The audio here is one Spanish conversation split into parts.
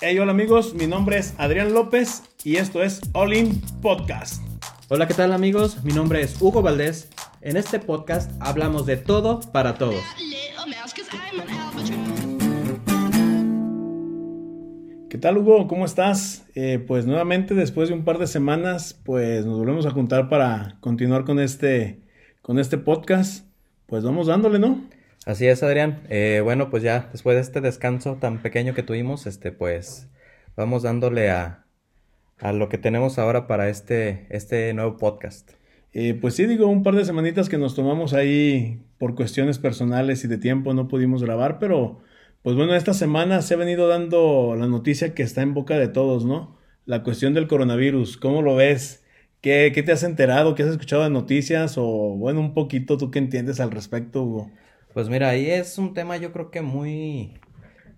Hey, hola amigos, mi nombre es Adrián López y esto es All In Podcast. Hola, ¿qué tal amigos? Mi nombre es Hugo Valdés. En este podcast hablamos de todo para todos. ¿Qué tal Hugo? ¿Cómo estás? Eh, pues nuevamente después de un par de semanas, pues nos volvemos a juntar para continuar con este, con este podcast. Pues vamos dándole, ¿no? Así es, Adrián. Eh, bueno, pues ya después de este descanso tan pequeño que tuvimos, este, pues vamos dándole a, a lo que tenemos ahora para este, este nuevo podcast. Eh, pues sí, digo, un par de semanitas que nos tomamos ahí por cuestiones personales y de tiempo no pudimos grabar, pero pues bueno, esta semana se ha venido dando la noticia que está en boca de todos, ¿no? La cuestión del coronavirus, ¿cómo lo ves? ¿Qué, qué te has enterado? ¿Qué has escuchado de noticias? O bueno, un poquito, ¿tú qué entiendes al respecto, Hugo? Pues mira, ahí es un tema yo creo que muy...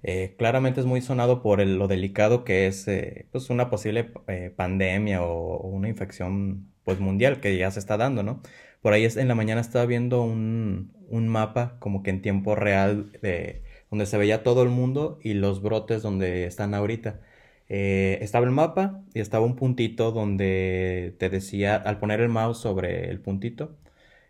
Eh, claramente es muy sonado por lo delicado que es eh, pues una posible eh, pandemia o, o una infección pues mundial que ya se está dando, ¿no? Por ahí es- en la mañana estaba viendo un, un mapa como que en tiempo real de donde se veía todo el mundo y los brotes donde están ahorita. Eh, estaba el mapa y estaba un puntito donde te decía, al poner el mouse sobre el puntito,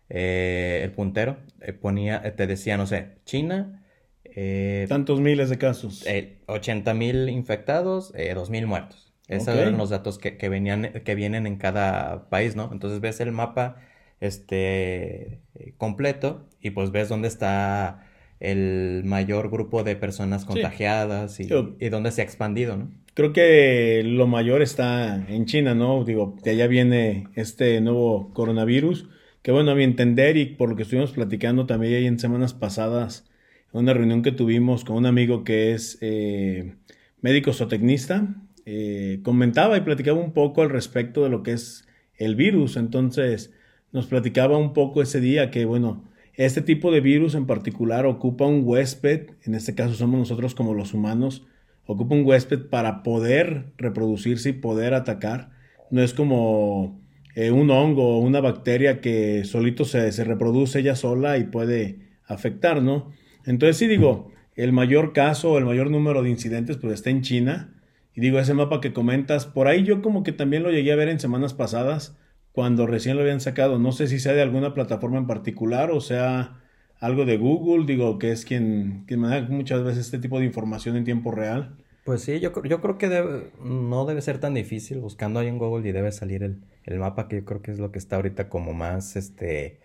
eh, el puntero, eh, ponía, eh, te decía, no sé, China, eh, Tantos miles de casos. eh, 80 mil infectados, eh, 2 mil muertos. Esos eran los datos que, que venían, que vienen en cada país, ¿no? Entonces ves el mapa este, eh, completo y pues ves dónde está el mayor grupo de personas contagiadas y, Yo- y dónde se ha expandido, ¿no? Creo que lo mayor está en China, ¿no? Digo, de allá viene este nuevo coronavirus, que bueno, a mi entender y por lo que estuvimos platicando también en semanas pasadas, en una reunión que tuvimos con un amigo que es eh, médico zootecnista, eh, comentaba y platicaba un poco al respecto de lo que es el virus, entonces nos platicaba un poco ese día que, bueno, este tipo de virus en particular ocupa un huésped, en este caso somos nosotros como los humanos, ocupa un huésped para poder reproducirse y poder atacar. No es como eh, un hongo o una bacteria que solito se, se reproduce ella sola y puede afectar, ¿no? Entonces sí digo, el mayor caso, el mayor número de incidentes pues está en China. Y digo, ese mapa que comentas, por ahí yo como que también lo llegué a ver en semanas pasadas, cuando recién lo habían sacado. No sé si sea de alguna plataforma en particular o sea algo de Google, digo, que es quien, quien maneja muchas veces este tipo de información en tiempo real. Pues sí, yo, yo creo que debe- no debe ser tan difícil buscando ahí en Google y debe salir el, el mapa que yo creo que es lo que está ahorita como más este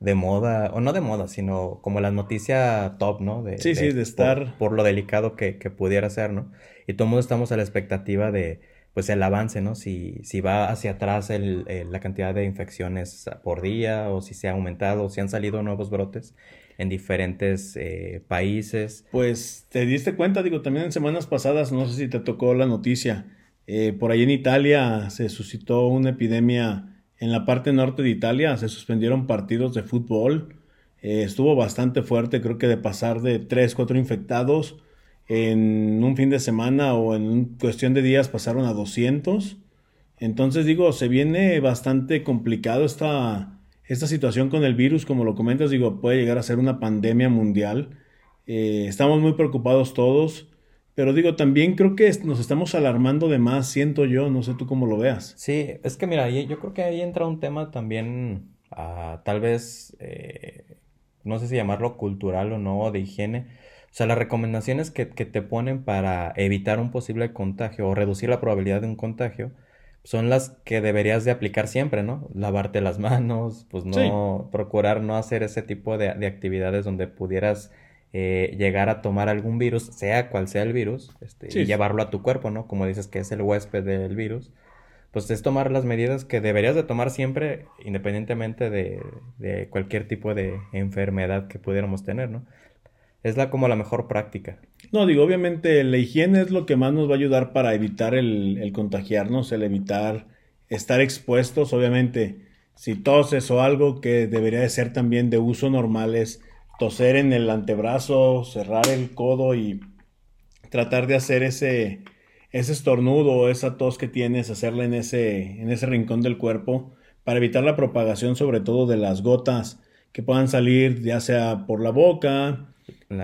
de moda, o no de moda, sino como la noticia top, ¿no? De, Sí, sí, de por- estar- Por, lo delicado que, que pudiera ser, ¿no? Y todo el mundo estamos a la expectativa de, pues, el avance, ¿no? Si, si va hacia atrás el, el- la cantidad de infecciones por día, o si se ha aumentado, o si han salido nuevos brotes en diferentes eh, países. Pues te diste cuenta, digo, también en semanas pasadas, no sé si te tocó la noticia, eh, por ahí en Italia se suscitó una epidemia en la parte norte de Italia, se suspendieron partidos de fútbol, eh, estuvo bastante fuerte, creo que de pasar de 3, 4 infectados en un fin de semana o en cuestión de días pasaron a 200. Entonces digo, se viene bastante complicado esta, esta situación con el virus, como lo comentas, digo, puede llegar a ser una pandemia mundial. Eh, estamos muy preocupados todos, pero digo, también creo que nos estamos alarmando de más, siento yo, no sé tú cómo lo veas. Sí, es que mira, ahí- yo creo que ahí entra un tema también, ah, tal vez, eh, no sé si llamarlo cultural o no, de higiene. O sea, las recomendaciones que, que te ponen para evitar un posible contagio o reducir la probabilidad de un contagio son las que deberías de aplicar siempre, ¿no? Lavarte las manos, pues no, procurar no hacer ese tipo de, de actividades donde pudieras eh, llegar a tomar algún virus, sea cual sea el virus, este, Sí. y llevarlo a tu cuerpo, ¿no? Como dices que es el huésped del virus pues es tomar las medidas que deberías de tomar siempre, independientemente de, de cualquier tipo de enfermedad que pudiéramos tener, ¿no? Es la como la mejor práctica. No, digo, obviamente la higiene es lo que más nos va a ayudar para evitar el, el contagiarnos, el evitar estar expuestos. Obviamente, si toses o algo que debería de ser también de uso normal es toser en el antebrazo, cerrar el codo y tratar de hacer ese, ese estornudo esa tos que tienes, hacerla en ese, en ese rincón del cuerpo para evitar la propagación sobre todo de las gotas que puedan salir ya sea por la boca,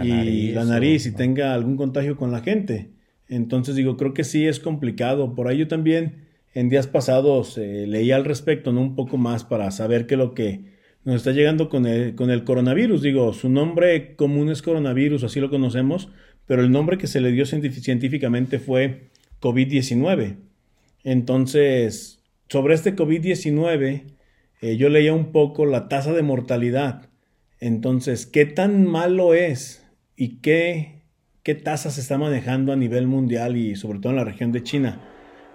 y la nariz y tenga algún contagio con la gente. Entonces digo, creo que sí es complicado. Por ahí yo también en días pasados eh, leí al respecto, ¿no? Un poco más para saber qué es lo que nos está llegando con el, con el coronavirus. Digo, su nombre común es coronavirus, así lo conocemos, pero el nombre que se le dio científicamente fue COVID-19. Entonces, sobre este COVID-19, eh, yo leía un poco la tasa de mortalidad. Entonces, ¿qué tan malo es y qué, qué tasa se está manejando a nivel mundial y sobre todo en la región de China?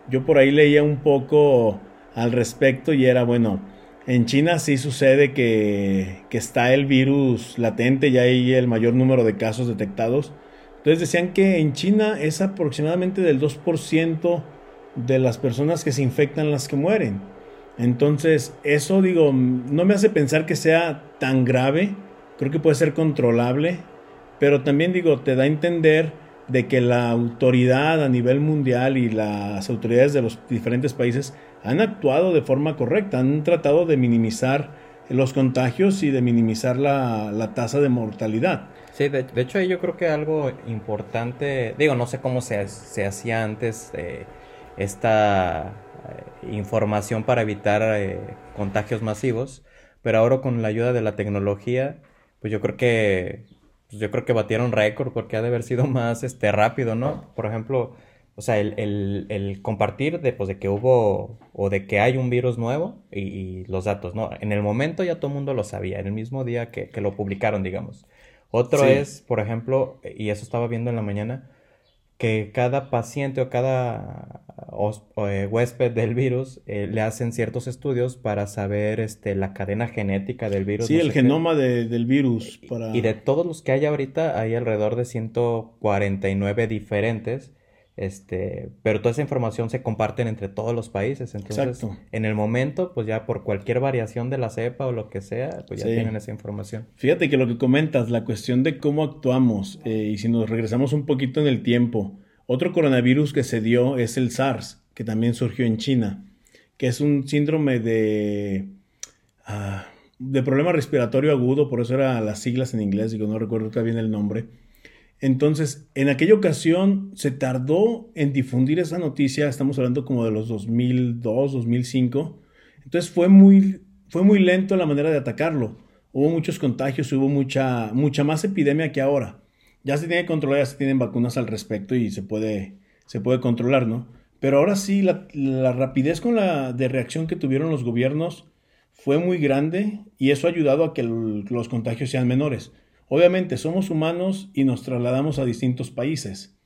Yo por ahí leía un poco al respecto y era, bueno, en China sí sucede que, está el virus latente y hay el mayor número de casos detectados. Entonces decían que en China es aproximadamente del 2% de las personas que se infectan las que mueren. Entonces, eso digo, no me hace pensar que sea tan grave, creo que puede ser controlable, pero también digo, te da a entender de que la autoridad a nivel mundial y las autoridades de los diferentes países han actuado de forma correcta, han tratado de minimizar los contagios y de minimizar la, tasa de mortalidad. Sí, de, hecho yo creo que algo importante, digo, no sé cómo se, se hacía antes eh, esta eh, información para evitar eh, contagios masivos, pero ahora con la ayuda de la tecnología, pues yo creo que pues yo creo que batieron récord porque ha de haber sido más este rápido, ¿no? Por ejemplo, o sea, el, compartir de, pues, de que hubo o de que hay un virus nuevo y, los datos, ¿no? En el momento ya todo el mundo lo sabía, en el mismo día que, lo publicaron, digamos. Otro es, por ejemplo, y eso estaba viendo en la mañana, que cada paciente o cada eh, huésped del virus eh, le hacen ciertos estudios para saber este, la cadena genética del virus. Sí, el genoma del virus. Y de todos los que hay ahorita, hay alrededor de 149 diferentes. Este, pero toda esa información se comparten entre todos los países. Entonces, en el momento, pues ya por cualquier variación de la cepa o lo que sea, pues ya tienen esa información. Fíjate que lo que comentas, la cuestión de cómo actuamos, eh, y si nos regresamos un poquito en el tiempo, otro coronavirus que se dio es el SARS, que también surgió en China, que es un síndrome de, ah, de problema respiratorio agudo, por eso eran las siglas en inglés, digo, no recuerdo bien el nombre entonces, en aquella ocasión se tardó en difundir esa noticia, estamos hablando como de los 2002, 2005. Entonces fue muy, fue muy lento la manera de atacarlo. Hubo muchos contagios, hubo mucha, mucha más epidemia que ahora. Ya se tiene controlado, ya se tienen vacunas al respecto y se puede, se puede controlar, ¿no? Pero ahora sí, la, rapidez con la de reacción que tuvieron los gobiernos fue muy grande y eso ha ayudado a que los contagios sean menores. Obviamente somos humanos y nos trasladamos a distintos países.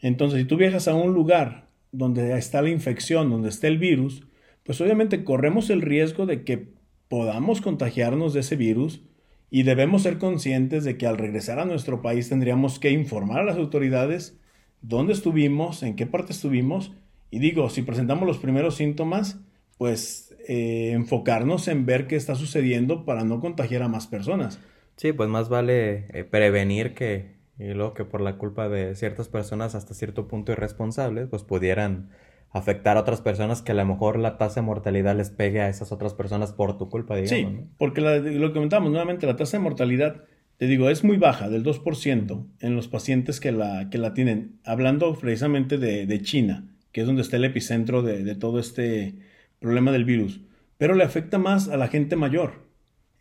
Entonces, si tú viajas a un lugar donde está la infección, donde está el virus, pues obviamente corremos el riesgo de que podamos contagiarnos de ese virus y debemos ser conscientes de que al regresar a nuestro país tendríamos que informar a las autoridades dónde estuvimos, en qué parte estuvimos y digo, si presentamos los primeros síntomas, pues eh, enfocarnos en ver qué está sucediendo para no contagiar a más personas. Sí, pues más vale eh, prevenir que, y luego que por la culpa de ciertas personas hasta cierto punto irresponsables, pues pudieran afectar a otras personas que a lo mejor la tasa de mortalidad les pegue a esas otras personas por tu culpa, digamos. Sí, porque lo que comentamos nuevamente, la tasa de mortalidad, te digo, es muy baja, del 2% en los pacientes que la, que la tienen. Hablando precisamente de, de China, que es donde está el epicentro de, de todo este problema del virus. Pero le afecta más a la gente mayor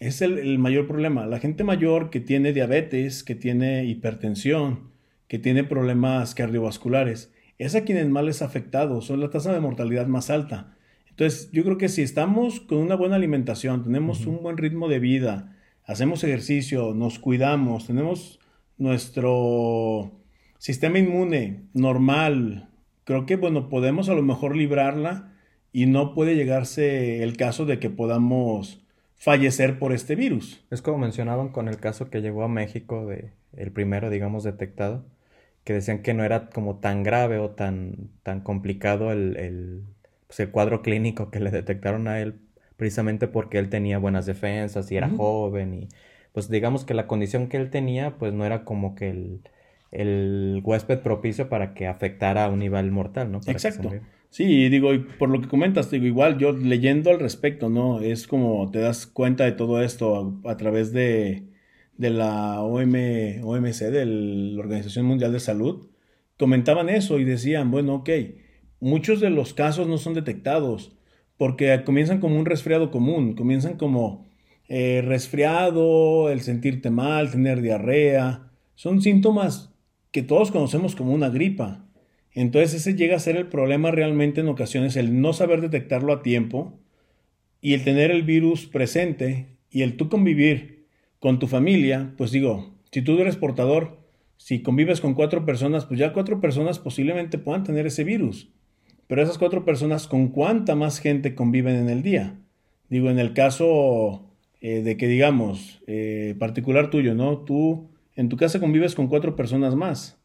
es el, mayor problema. La gente mayor que tiene diabetes, que tiene hipertensión, que tiene problemas cardiovasculares, es a quienes más les ha afectado, son la tasa de mortalidad más alta. Entonces, yo creo que si estamos con una buena alimentación, tenemos un buen ritmo de vida, hacemos ejercicio, nos cuidamos, tenemos nuestro sistema inmune normal, creo que, bueno, podemos a lo mejor librarla y no puede llegarse el caso de que podamos fallecer por este virus. Es como mencionaban con el caso que llegó a México, de, el primero, digamos, detectado, que decían que no era como tan grave o tan, tan complicado el, el, pues el cuadro clínico que le detectaron a él, precisamente porque él tenía buenas defensas y era joven y pues digamos que la condición que él tenía pues no era como que el, el huésped propicio para que afectara a un nivel mortal, ¿no? Exacto. Sí, digo, por lo que comentas, digo, igual yo leyendo al respecto, ¿no? Es como te das cuenta de todo esto a, través de, de la OM, OMC, de la Organización Mundial de Salud, comentaban eso y decían, bueno, ok, muchos de los casos no son detectados porque comienzan como un resfriado común, comienzan como eh, resfriado, el sentirte mal, tener diarrea, son síntomas que todos conocemos como una gripa. Entonces ese llega a ser el problema realmente en ocasiones, el no saber detectarlo a tiempo y el tener el virus presente y el tú convivir con tu familia, pues digo, si tú eres portador, si convives con cuatro personas, pues ya cuatro personas posiblemente puedan tener ese virus. Pero esas cuatro personas, ¿con cuánta más gente conviven en el día? Digo, en el caso eh, de que digamos, eh, particular tuyo, ¿no? Tú en tu casa convives con cuatro personas más.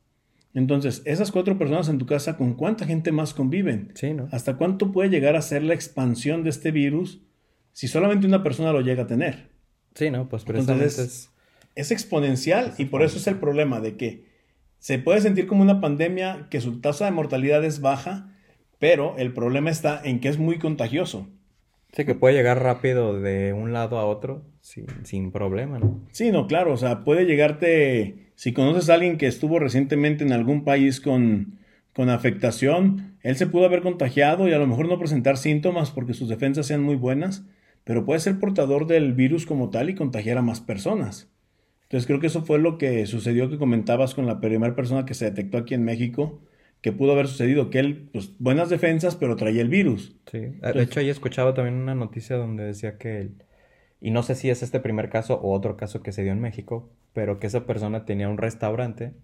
Entonces, esas cuatro personas en tu casa, ¿con cuánta gente más conviven? Sí, ¿no? ¿Hasta cuánto puede llegar a ser la expansión de este virus si solamente una persona lo llega a tener? Sí, ¿no? Pues precisamente es es exponencial y por eso es el problema de que se puede sentir como una pandemia que su tasa de mortalidad es baja, pero el problema está en que es muy contagioso. Sí, que puede llegar rápido de un lado a otro sin, sin problema, ¿no? Sí, no, claro, o sea, puede llegarte, si conoces a alguien que estuvo recientemente en algún país con, con afectación, él se pudo haber contagiado y a lo mejor no presentar síntomas porque sus defensas sean muy buenas, pero puede ser portador del virus como tal y contagiar a más personas. Entonces creo que eso fue lo que sucedió que comentabas con la primera persona que se detectó aquí en México, que pudo haber sucedido, que él, pues buenas defensas, pero traía el virus. Sí, de hecho ahí escuchaba también una noticia donde decía que, él, y no sé si es este primer caso o otro caso que se dio en México, pero que esa persona tenía un restaurante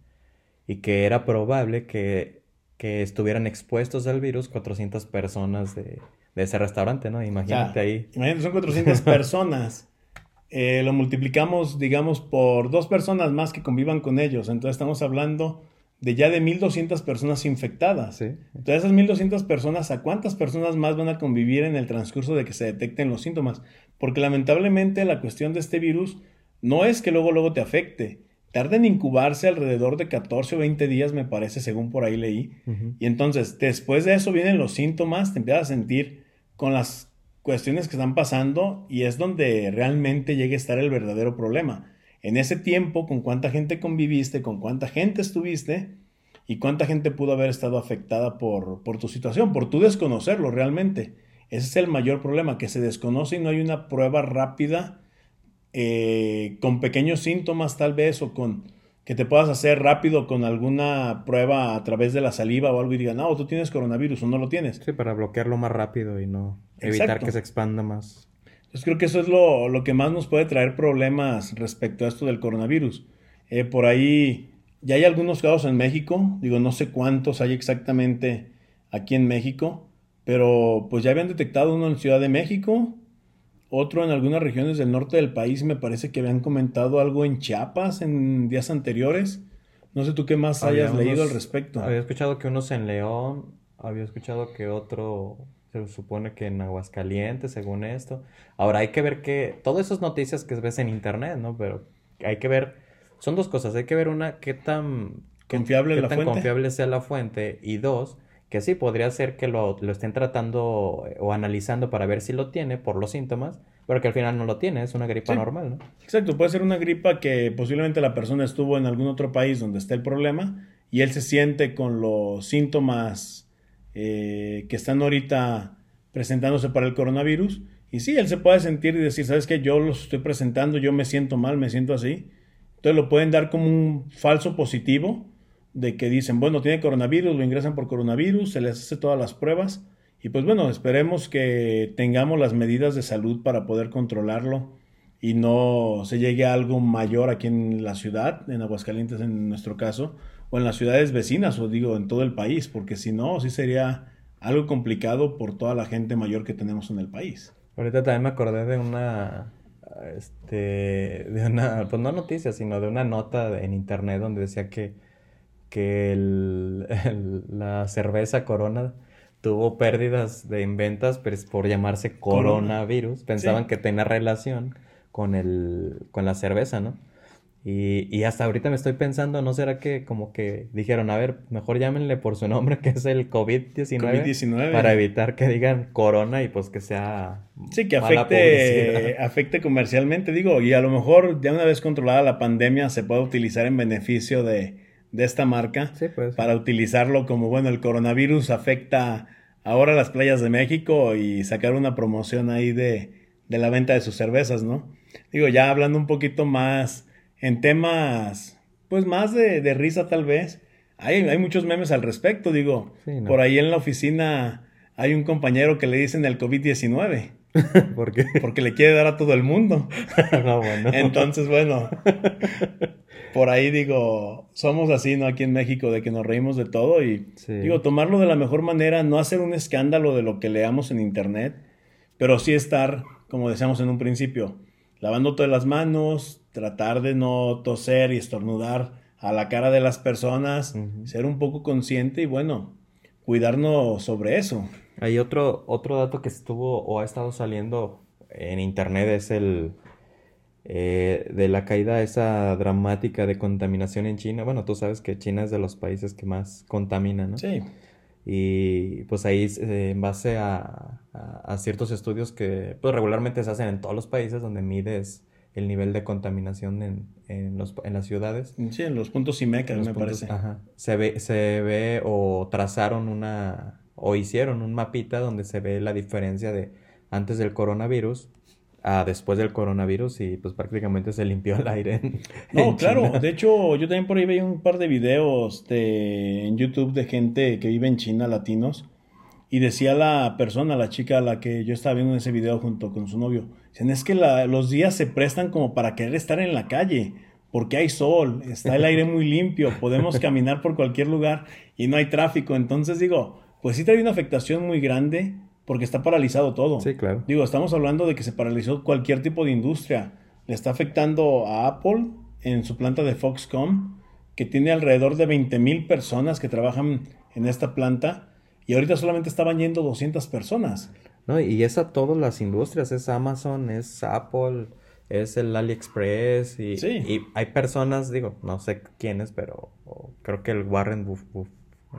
y que era probable que, que estuvieran expuestos al virus 400 personas de, de ese restaurante, ¿no? Imagínate ahí. Imagínate, son 400 personas. Eh, lo multiplicamos, digamos, por dos personas más que convivan con ellos. Entonces estamos hablando de ya de 1.200 personas infectadas. Entonces esas 1.200 personas, ¿a cuántas personas más van a convivir en el transcurso de que se detecten los síntomas? Porque lamentablemente la cuestión de este virus no es que luego luego te afecte. Tarda en incubarse alrededor de 14 o 20 días, me parece, según por ahí leí. Y entonces, después de eso vienen los síntomas, te empiezas a sentir con las cuestiones que están pasando y es donde realmente llega a estar el verdadero problema. En ese tiempo, con cuánta gente conviviste, con cuánta gente estuviste y cuánta gente pudo haber estado afectada por, por tu situación, por tu desconocerlo realmente. Ese es el mayor problema, que se desconoce y no hay una prueba rápida eh, con pequeños síntomas tal vez o con que te puedas hacer rápido con alguna prueba a través de la saliva o algo y digan, no, tú tienes coronavirus o no lo tienes. Sí, para bloquearlo más rápido y no evitar que se expanda más. Entonces creo que eso es lo, lo, que más nos puede traer problemas respecto a esto del coronavirus. Eh, por ahí ya hay algunos casos en México, digo, no sé cuántos hay exactamente aquí en México, pero pues ya habían detectado uno en Ciudad de México, otro en algunas regiones del norte del país, me parece que habían comentado algo en Chiapas en días anteriores. No sé tú qué más hayas leído al respecto. Había escuchado que unos en León, había escuchado que otro se supone que en Aguascalientes, según esto. Ahora hay que ver que todas esas noticias que ves en internet, ¿no? Pero hay que ver, son dos cosas, hay que ver una qué tan confiable, qué tan confiable sea la fuente y dos, que sí, podría ser que lo, lo, estén tratando eh, o analizando para ver si lo tiene por los síntomas, pero que al final no lo tiene, es una gripa normal, ¿no? Exacto, puede ser una gripa que posiblemente la persona estuvo en algún otro país donde está el problema y él se siente con los síntomas eh, que están ahorita presentándose para el coronavirus. Y sí, él se puede sentir y decir, ¿sabes qué? Yo los estoy presentando, yo me siento mal, me siento así. Entonces lo pueden dar como un falso positivo de que dicen, bueno, tiene coronavirus, lo ingresan por coronavirus, se les hace todas las pruebas y pues bueno, esperemos que tengamos las medidas de salud para poder controlarlo y no se llegue a algo mayor aquí en la ciudad, en Aguascalientes en nuestro caso, o en las ciudades vecinas, o digo, en todo el país, porque si no, sí sería algo complicado por toda la gente mayor que tenemos en el país. Ahorita también me acordé de una, este, de una, pues no noticia, sino de una nota en internet donde decía que que la cerveza Corona tuvo pérdidas de ventas por llamarse coronavirus. Pensaban que tenía relación con, el, con la cerveza, ¿no? Y, y, hasta ahorita me estoy pensando, ¿no será que como que dijeron, a ver, mejor llámenle por su nombre, que es el COVID-19? COVID-19. Para evitar que digan corona y pues que sea... Sí, que afecte, afecte comercialmente, digo, y a lo mejor ya una vez controlada la pandemia se puede utilizar en beneficio de, de esta marca sí, pues, para utilizarlo como, bueno, el coronavirus afecta ahora las playas de México y sacar una promoción ahí de, de la venta de sus cervezas, ¿no? Digo, ya hablando un poquito más en temas, pues más de, de risa tal vez. Hay, hay, muchos memes al respecto, digo. Por ahí en la oficina hay un compañero que le dicen el COVID-19. ¿Por qué? Porque le quiere dar a todo el mundo. no, bueno. Entonces, bueno, por ahí digo, somos así, ¿no? Aquí en México, de que nos reímos de todo y digo, tomarlo de la mejor manera, no hacer un escándalo de lo que leamos en internet, pero sí estar, como decíamos en un principio, lavando todas las manos, tratar de no toser y estornudar a la cara de las personas, ser un poco consciente y bueno, cuidarnos sobre eso. Hay otro, otro dato que estuvo o ha estado saliendo en internet es el eh, de la caída esa dramática de contaminación en China. Bueno, tú sabes que China es de los países que más contamina, ¿no? Sí. Y pues ahí eh, en base a, a, ciertos estudios que pues regularmente se hacen en todos los países donde mides el nivel de contaminación en, en, los, en las ciudades. Sí, en los puntos IMECA, me parece. Ajá. Se ve, se ve o trazaron una o hicieron un mapita donde se ve la diferencia de antes del coronavirus a después del coronavirus y pues prácticamente se limpió el aire. no, claro, de hecho yo también por ahí veía un par de videos de, en YouTube de gente que vive en China, latinos, y decía la persona, la chica a la que yo estaba viendo en ese video junto con su novio, dicen, es que los días se prestan como para querer estar en la calle, porque hay sol, está el aire muy limpio, podemos caminar por cualquier lugar y no hay tráfico. Entonces digo, pues sí trae una afectación muy grande porque está paralizado todo. Sí, claro. Digo, estamos hablando de que se paralizó cualquier tipo de industria. Le está afectando a Apple en su planta de Foxconn, que tiene alrededor de 20 mil personas que trabajan en esta planta y ahorita solamente estaban yendo 200 personas. No, y es a todas las industrias, es Amazon, es Apple, es el AliExpress y, y hay personas, digo, no sé quiénes, pero creo que el Warren Buff,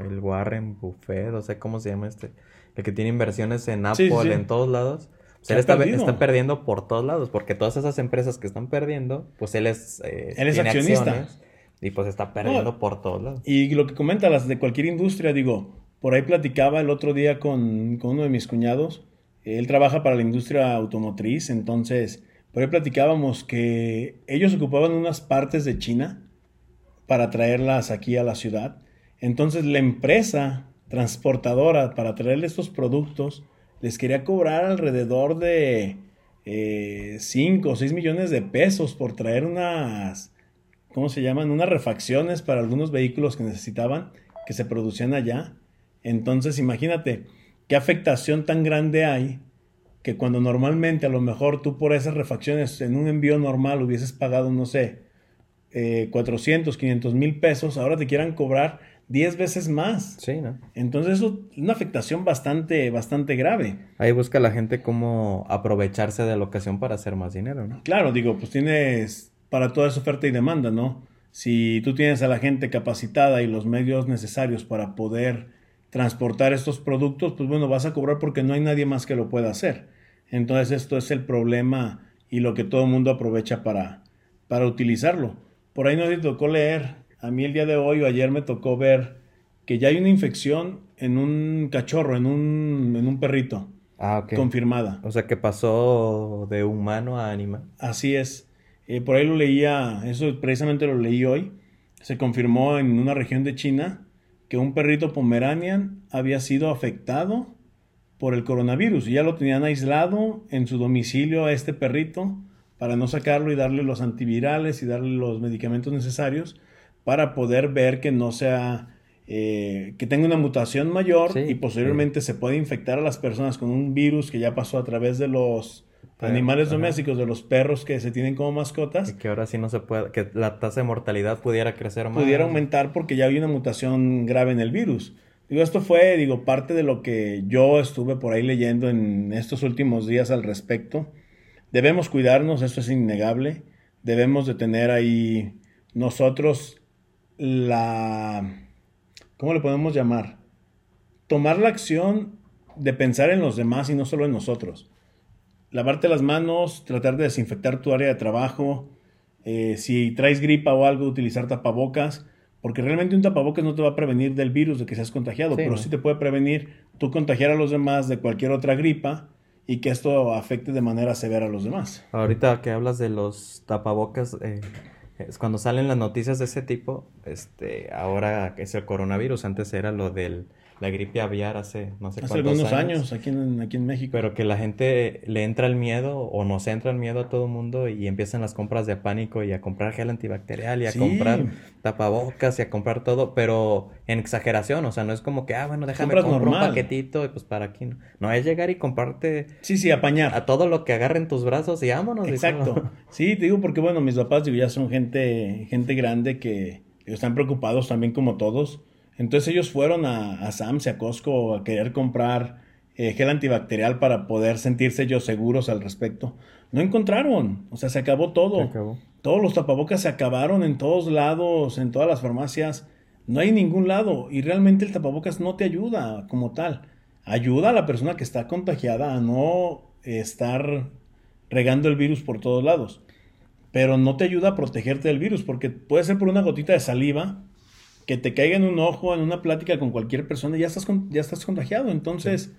el Warren Buffett, o sé cómo se llama este, el que tiene inversiones en Apple en todos lados. Pues él está, está, perdiendo por todos lados, porque todas esas empresas que están perdiendo, pues él es, eh, él es accionista. y pues está perdiendo por todos lados. Y lo que comenta las de cualquier industria, digo, por ahí platicaba el otro día con, uno de mis cuñados. Él trabaja para la industria automotriz, entonces por ahí platicábamos que ellos ocupaban unas partes de China para traerlas aquí a la ciudad. Entonces la empresa transportadora para traerle estos productos les quería cobrar alrededor de 5 eh, o 6 millones de pesos por traer unas, ¿cómo se llaman? Unas refacciones para algunos vehículos que necesitaban, que se producían allá. Entonces, imagínate qué afectación tan grande hay que cuando normalmente a lo mejor tú por esas refacciones en un envío normal hubieses pagado, no sé, 400, eh, 500 mil pesos, ahora te quieran cobrar 10 veces más. Sí, ¿no? Entonces eso es una afectación bastante, bastante grave. Ahí busca la gente cómo aprovecharse de la ocasión para hacer más dinero, ¿no? Claro, digo, pues tienes para toda esa oferta y demanda, ¿no? Si tú tienes a la gente capacitada y los medios necesarios para poder transportar estos productos, pues bueno, vas a cobrar porque no hay nadie más que lo pueda hacer. Entonces esto es el problema y lo que todo el mundo aprovecha para, para utilizarlo. Por ahí no te tocó leer, a mí el día de hoy o ayer me tocó ver que ya hay una infección en un cachorro, en un, en un perrito. Ah, Confirmada. O sea que pasó de humano a animal. Así es. Eh, por ahí lo leía, eso precisamente lo leí hoy. Se confirmó en una región de China que un perrito pomeranian había sido afectado por el coronavirus. Y ya lo tenían aislado en su domicilio a este perrito para no sacarlo y darle los antivirales y darle los medicamentos necesarios para poder ver que no sea eh, que tenga una mutación mayor y posteriormente se puede infectar a las personas con un virus que ya pasó a través de los animales domésticos, de los perros que se tienen como mascotas. Y que ahora sí no se puede, que la tasa de mortalidad pudiera crecer más. Pudiera aumentar porque ya había una mutación grave en el virus. Digo, esto fue, digo, parte de lo que yo estuve por ahí leyendo en estos últimos días al respecto. Debemos cuidarnos, eso es innegable. Debemos de tener ahí nosotros la... ¿Cómo le podemos llamar? Tomar la acción de pensar en los demás y no solo en nosotros. Lavarte las manos, tratar de desinfectar tu área de trabajo, eh, si traes gripa o algo, utilizar tapabocas, porque realmente un tapabocas no te va a prevenir del virus de que seas contagiado, pero sí te puede prevenir tú contagiar a los demás de cualquier otra gripa y que esto afecte de manera severa a los demás. Ahorita que hablas de los tapabocas, eh, es cuando salen las noticias de ese tipo, este, ahora es el coronavirus, antes era lo del la gripe aviar hace no sé hace algunos años, aquí, en, aquí en México. Pero que la gente le entra el miedo o nos entra el miedo a todo el mundo y empiezan las compras de pánico y a comprar gel antibacterial y a comprar tapabocas y a comprar todo, pero en exageración, o sea, no es como que, ah, bueno, déjame comprar un paquetito y pues para aquí no. No es llegar y comprarte... Sí, sí, apañar. A todo lo que agarren tus brazos y vámonos. Exacto. sí, te digo porque, bueno, mis papás ya son gente, gente grande que están preocupados también como todos entonces ellos fueron a, a Sam's y a Costco a querer comprar eh, gel antibacterial para poder sentirse ellos seguros al respecto. No encontraron, o sea, se acabó todo. Todos los tapabocas se acabaron en todos lados, en todas las farmacias. No hay ningún lado y realmente el tapabocas no te ayuda como tal. Ayuda a la persona que está contagiada a no estar regando el virus por todos lados. Pero no te ayuda a protegerte del virus porque puede ser por una gotita de saliva que te caiga en un ojo, en una plática con cualquier persona, ya estás, ya estás contagiado. Entonces,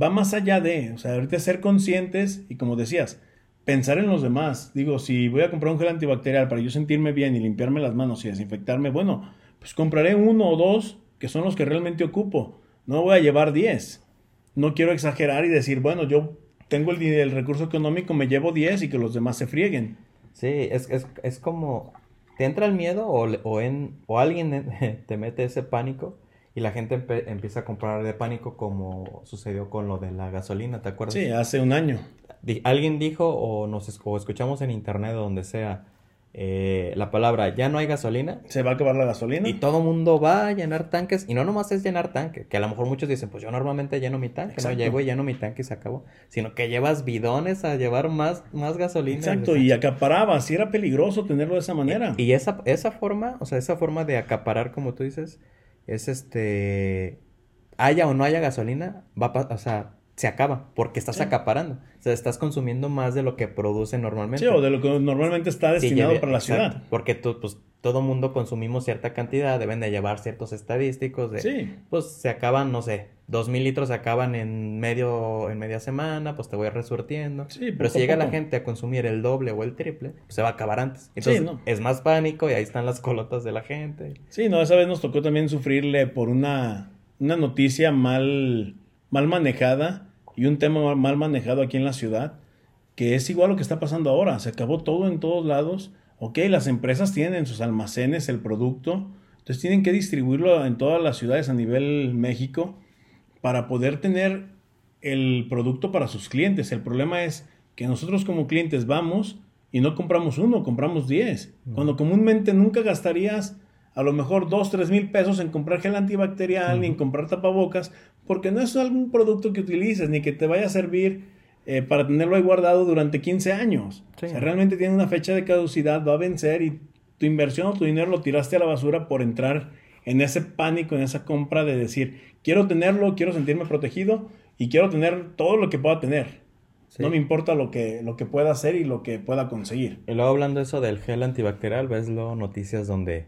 va más allá de, o sea, ahorita ser conscientes y como decías, pensar en los demás. Digo, si voy a comprar un gel antibacterial para yo sentirme bien y limpiarme las manos y desinfectarme, bueno, pues compraré uno o dos que son los que realmente ocupo. No voy a llevar diez. No quiero exagerar y decir, bueno, yo tengo el, el recurso económico, me llevo diez y que los demás se frieguen. Sí, es, es, es como te entra el miedo o, o, en, o alguien te mete ese pánico y la gente empieza a comprar de pánico como sucedió con lo de la gasolina, ¿te acuerdas? Sí, hace un año. alguien dijo o nos o escuchamos en internet o donde sea, eh, la palabra ya no hay gasolina. Se va a acabar la gasolina. Y todo mundo va a llenar tanques. Y no nomás es llenar tanque, que a lo mejor muchos dicen, pues yo normalmente lleno mi tanque, no llego y lleno mi tanque y se acabó. Sino que llevas bidones a llevar más, más gasolina. Exacto, y acaparabas, y era peligroso tenerlo de esa manera. Y, esa, esa forma, o sea, esa forma de acaparar, como tú dices, es este. Haya o no haya gasolina, va a, o sea, se acaba porque estás acaparando. O sea, estás consumiendo más de lo que produce normalmente. Sí, o de lo que normalmente está destinado para la ciudad. Porque tú, pues, todo mundo consumimos cierta cantidad, deben de llevar ciertos estadísticos de, sí. pues, se acaban, no sé, dos mil litros se acaban en medio, en media semana, pues te voy resurtiendo. Sí, Pero si llega la gente a consumir el doble o el triple, pues se va a acabar antes. Entonces, es más pánico y ahí están las colotas de la gente. Sí, no, esa vez nos tocó también sufrirle por una, una noticia mal, mal manejada y un tema mal manejado aquí en la ciudad, que es igual lo que está pasando ahora. Se acabó todo en todos lados. Ok, las empresas tienen en sus almacenes el producto, entonces tienen que distribuirlo en todas las ciudades a nivel México para poder tener el producto para sus clientes. El problema es que nosotros como clientes vamos y no compramos uno, compramos diez. Cuando comúnmente nunca gastarías a lo mejor dos, tres mil pesos en comprar gel antibacterial ni en comprar tapabocas, porque no es algún producto que utilices ni que te vaya a servir eh, para tenerlo ahí guardado durante 15 años. O sea, realmente tiene una fecha de caducidad, va a vencer y tu inversión o tu dinero lo tiraste a la basura por entrar en ese pánico, en esa compra de decir, quiero tenerlo, quiero sentirme protegido y quiero tener todo lo que pueda tener. No me importa lo que, lo que pueda hacer y lo que pueda conseguir. Y luego hablando eso del gel antibacterial, ves luego noticias donde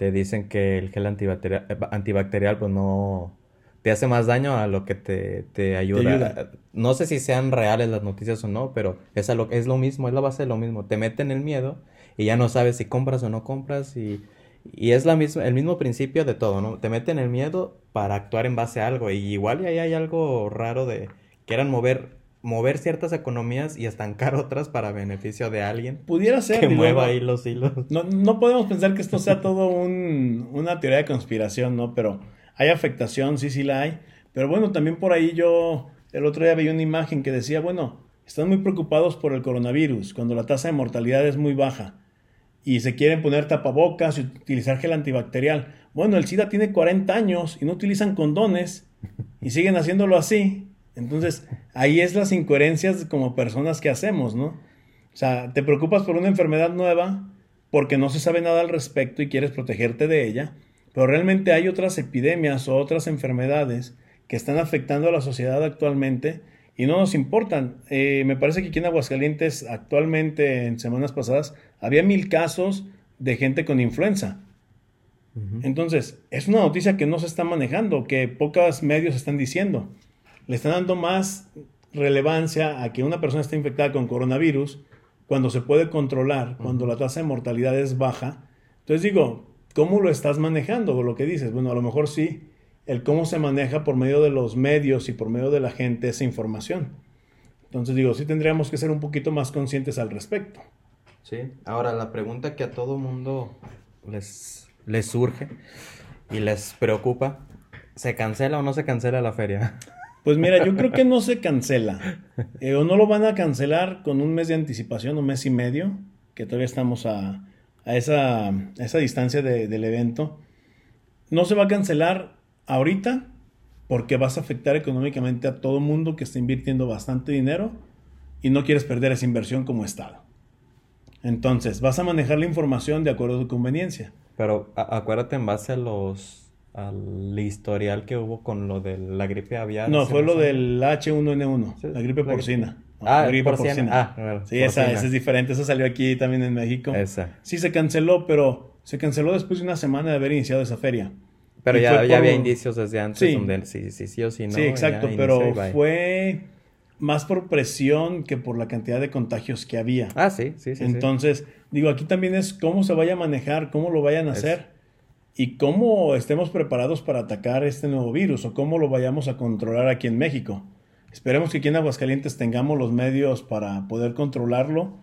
te dicen que el gel antibacterial, eh, antibacterial pues no, te hace más daño a lo que te, ayuda. No sé si sean reales las noticias o no, pero es, lo, es lo mismo, es la base de lo mismo. Te meten el miedo y ya no sabes si compras o no compras y, y es la misma, el mismo principio de todo, ¿no? Te meten el miedo para actuar en base a algo y igual y ahí hay algo raro de quieran mover mover ciertas economías y estancar otras para beneficio de alguien. Pudiera ser. Que mueva ahí los hilos. No, no podemos pensar que esto sea todo un, una teoría de conspiración, ¿no? Pero hay afectación, sí, sí la hay. Pero bueno, también por ahí yo el otro día veía una imagen que decía, bueno, están muy preocupados por el coronavirus, cuando la tasa de mortalidad es muy baja. Y se quieren poner tapabocas y utilizar gel antibacterial. Bueno, el SIDA tiene 40 años y no utilizan condones y siguen haciéndolo así. Entonces, ahí es las incoherencias como personas que hacemos, ¿no? O sea, te preocupas por una enfermedad nueva, porque no se sabe nada al respecto y quieres protegerte de ella, pero realmente hay otras epidemias o otras enfermedades que están afectando a la sociedad actualmente y no nos importan. Eh, me parece que aquí en Aguascalientes actualmente, en semanas pasadas, había mil casos de gente con influenza. Entonces, es una noticia que no se está manejando, que pocos medios están diciendo. Le están dando más relevancia a que una persona esté infectada con coronavirus cuando se puede controlar, cuando la tasa de mortalidad es baja. Entonces digo, ¿cómo lo estás manejando? Lo que dices, bueno, a lo mejor sí, el cómo se maneja por medio de los medios y por medio de la gente esa información. Entonces digo, sí tendríamos que ser un poquito más conscientes al respecto. Sí, ahora la pregunta que a todo mundo les, les surge y les preocupa, ¿se cancela o no se cancela la feria? Pues mira, yo creo que no se cancela. Eh, o no lo van a cancelar con un mes de anticipación, un mes y medio, que todavía estamos a, esa, distancia del evento. No se va a cancelar ahorita porque vas a afectar económicamente a todo mundo que está invirtiendo bastante dinero y no quieres perder esa inversión como Estado. Entonces, vas a manejar la información de acuerdo a tu conveniencia. Pero acuérdate en base a los al historial que hubo con lo de la gripe aviar. No, fue lo del H1N1, la gripe porcina. Ah, la gripe porcina. Ah, sí, esa, es diferente. Esa salió aquí también en México. Esa. Sí, se canceló, pero se canceló después de una semana de haber iniciado esa feria. Pero ya, ya había indicios desde antes sí. donde sí, sí, sí o sí no. Sí, exacto, pero fue más por presión que por la cantidad de contagios que había. Ah, sí, sí, sí. Entonces, digo, aquí también es cómo se vaya a manejar, cómo lo vayan a hacer y cómo estemos preparados para atacar este nuevo virus o cómo lo vayamos a controlar aquí en México. Esperemos que aquí en Aguascalientes tengamos los medios para poder controlarlo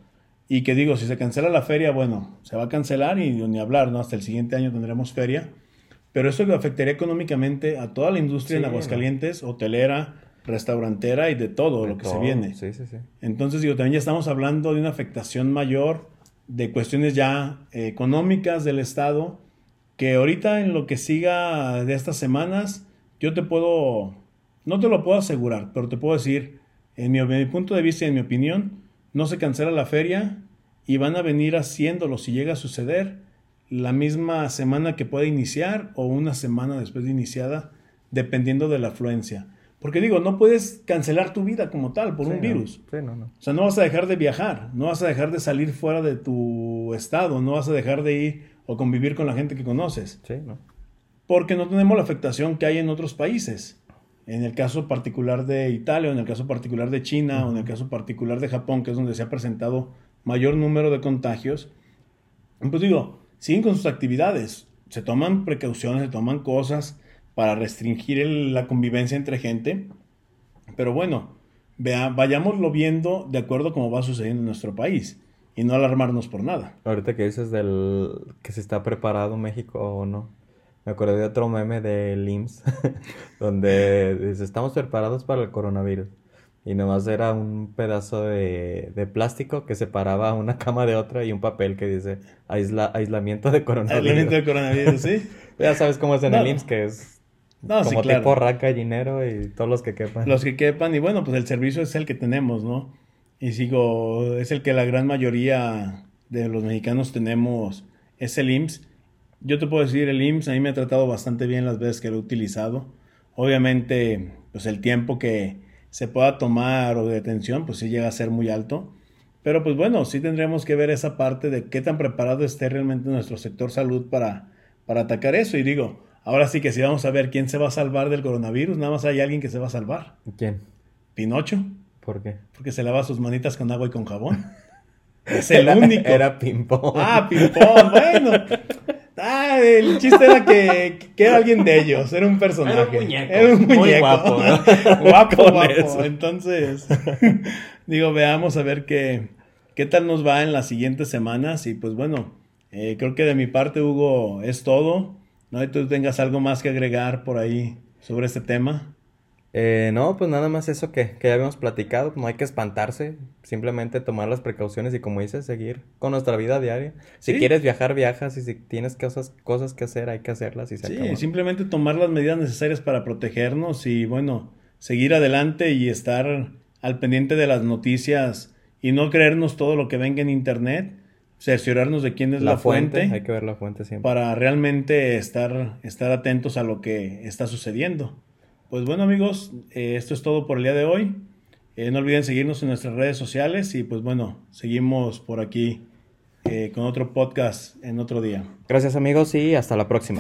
y que digo, si se cancela la feria, bueno, se va a cancelar y ni hablar, ¿no? Hasta el siguiente año tendremos feria. Pero eso afectaría económicamente a toda la industria en Aguascalientes, hotelera, restaurantera y de todo lo que se viene. Sí, sí, sí. Entonces, digo, también ya estamos hablando de una afectación mayor de cuestiones ya eh, económicas del Estado que ahorita en lo que siga de estas semanas, yo te puedo, no te lo puedo asegurar, pero te puedo decir, en mi, punto de vista y en mi opinión, no se cancela la feria y van a venir haciéndolo si llega a suceder la misma semana que pueda iniciar o una semana después de iniciada, dependiendo de la afluencia. Porque digo, no puedes cancelar tu vida como tal por un virus. Sí, no, no. O sea, no vas a dejar de viajar, no vas a dejar de salir fuera de tu estado, no vas a dejar de ir o convivir con la gente que conoces. Sí, ¿no? Porque no tenemos la afectación que hay en otros países. En el caso particular de Italia, o en el caso particular de China, o en el caso particular de Japón, que es donde se ha presentado mayor número de contagios, pues digo, siguen con sus actividades, se toman precauciones, se toman cosas para restringir la convivencia entre gente, pero bueno, vea, vayámoslo viendo de acuerdo a cómo va sucediendo en nuestro país y no alarmarnos por nada. Ahorita que dices del que se está preparado México o no. Me acordé de otro meme de IMSS donde dice, estamos preparados para el coronavirus. Y nomás era un pedazo de, de, plástico que separaba una cama de otra y un papel que dice aislamiento de coronavirus. Aislamiento de coronavirus, sí. ya sabes cómo es en el IMSS, que es no, como sí, tipo raca, dinero y todos los que quepan. Los que quepan, y bueno, pues el servicio es el que tenemos, ¿no? Y sigo, es el que la gran mayoría de los mexicanos tenemos, es el IMSS. Yo te puedo decir, el IMSS a mí me ha tratado bastante bien las veces que lo he utilizado. Obviamente, pues el tiempo que se pueda tomar o de detención, pues sí llega a ser muy alto. Pero pues bueno, sí tendremos que ver esa parte de qué tan preparado esté realmente nuestro sector salud para, para atacar eso. Y digo, ahora sí que si vamos a ver quién se va a salvar del coronavirus, nada más hay alguien que se va a salvar. ¿Quién? Pinocho. ¿Por qué? Porque se lava sus manitas con agua y con jabón. Es el único. Era ping-pong. Ah, ping-pong, bueno. Ah, el chiste era que, que, era alguien de ellos, era un personaje. Era un muñeco. Era un muñeco. Muy guapo, ¿no? guapo, guapo. Entonces, digo, veamos a ver qué, qué tal nos va en las siguientes semanas. Y pues bueno, eh, creo que de mi parte, Hugo, es todo. No hay tú tengas algo más que agregar por ahí sobre este tema. Eh, no, pues nada más eso que, que, ya habíamos platicado, no hay que espantarse, simplemente tomar las precauciones y como dices, seguir con nuestra vida diaria. Si quieres viajar, viajas y si tienes cosas, cosas que hacer, hay que hacerlas y se Sí, simplemente tomar las medidas necesarias para protegernos y bueno, seguir adelante y estar al pendiente de las noticias y no creernos todo lo que venga en internet. cerciorarnos de quién es la, fuente, Hay que ver la fuente siempre. Para realmente estar, estar atentos a lo que está sucediendo. Pues bueno amigos, eh, esto es todo por el día de hoy. Eh, no olviden seguirnos en nuestras redes sociales y pues bueno, seguimos por aquí eh, con otro podcast en otro día. Gracias amigos y hasta la próxima.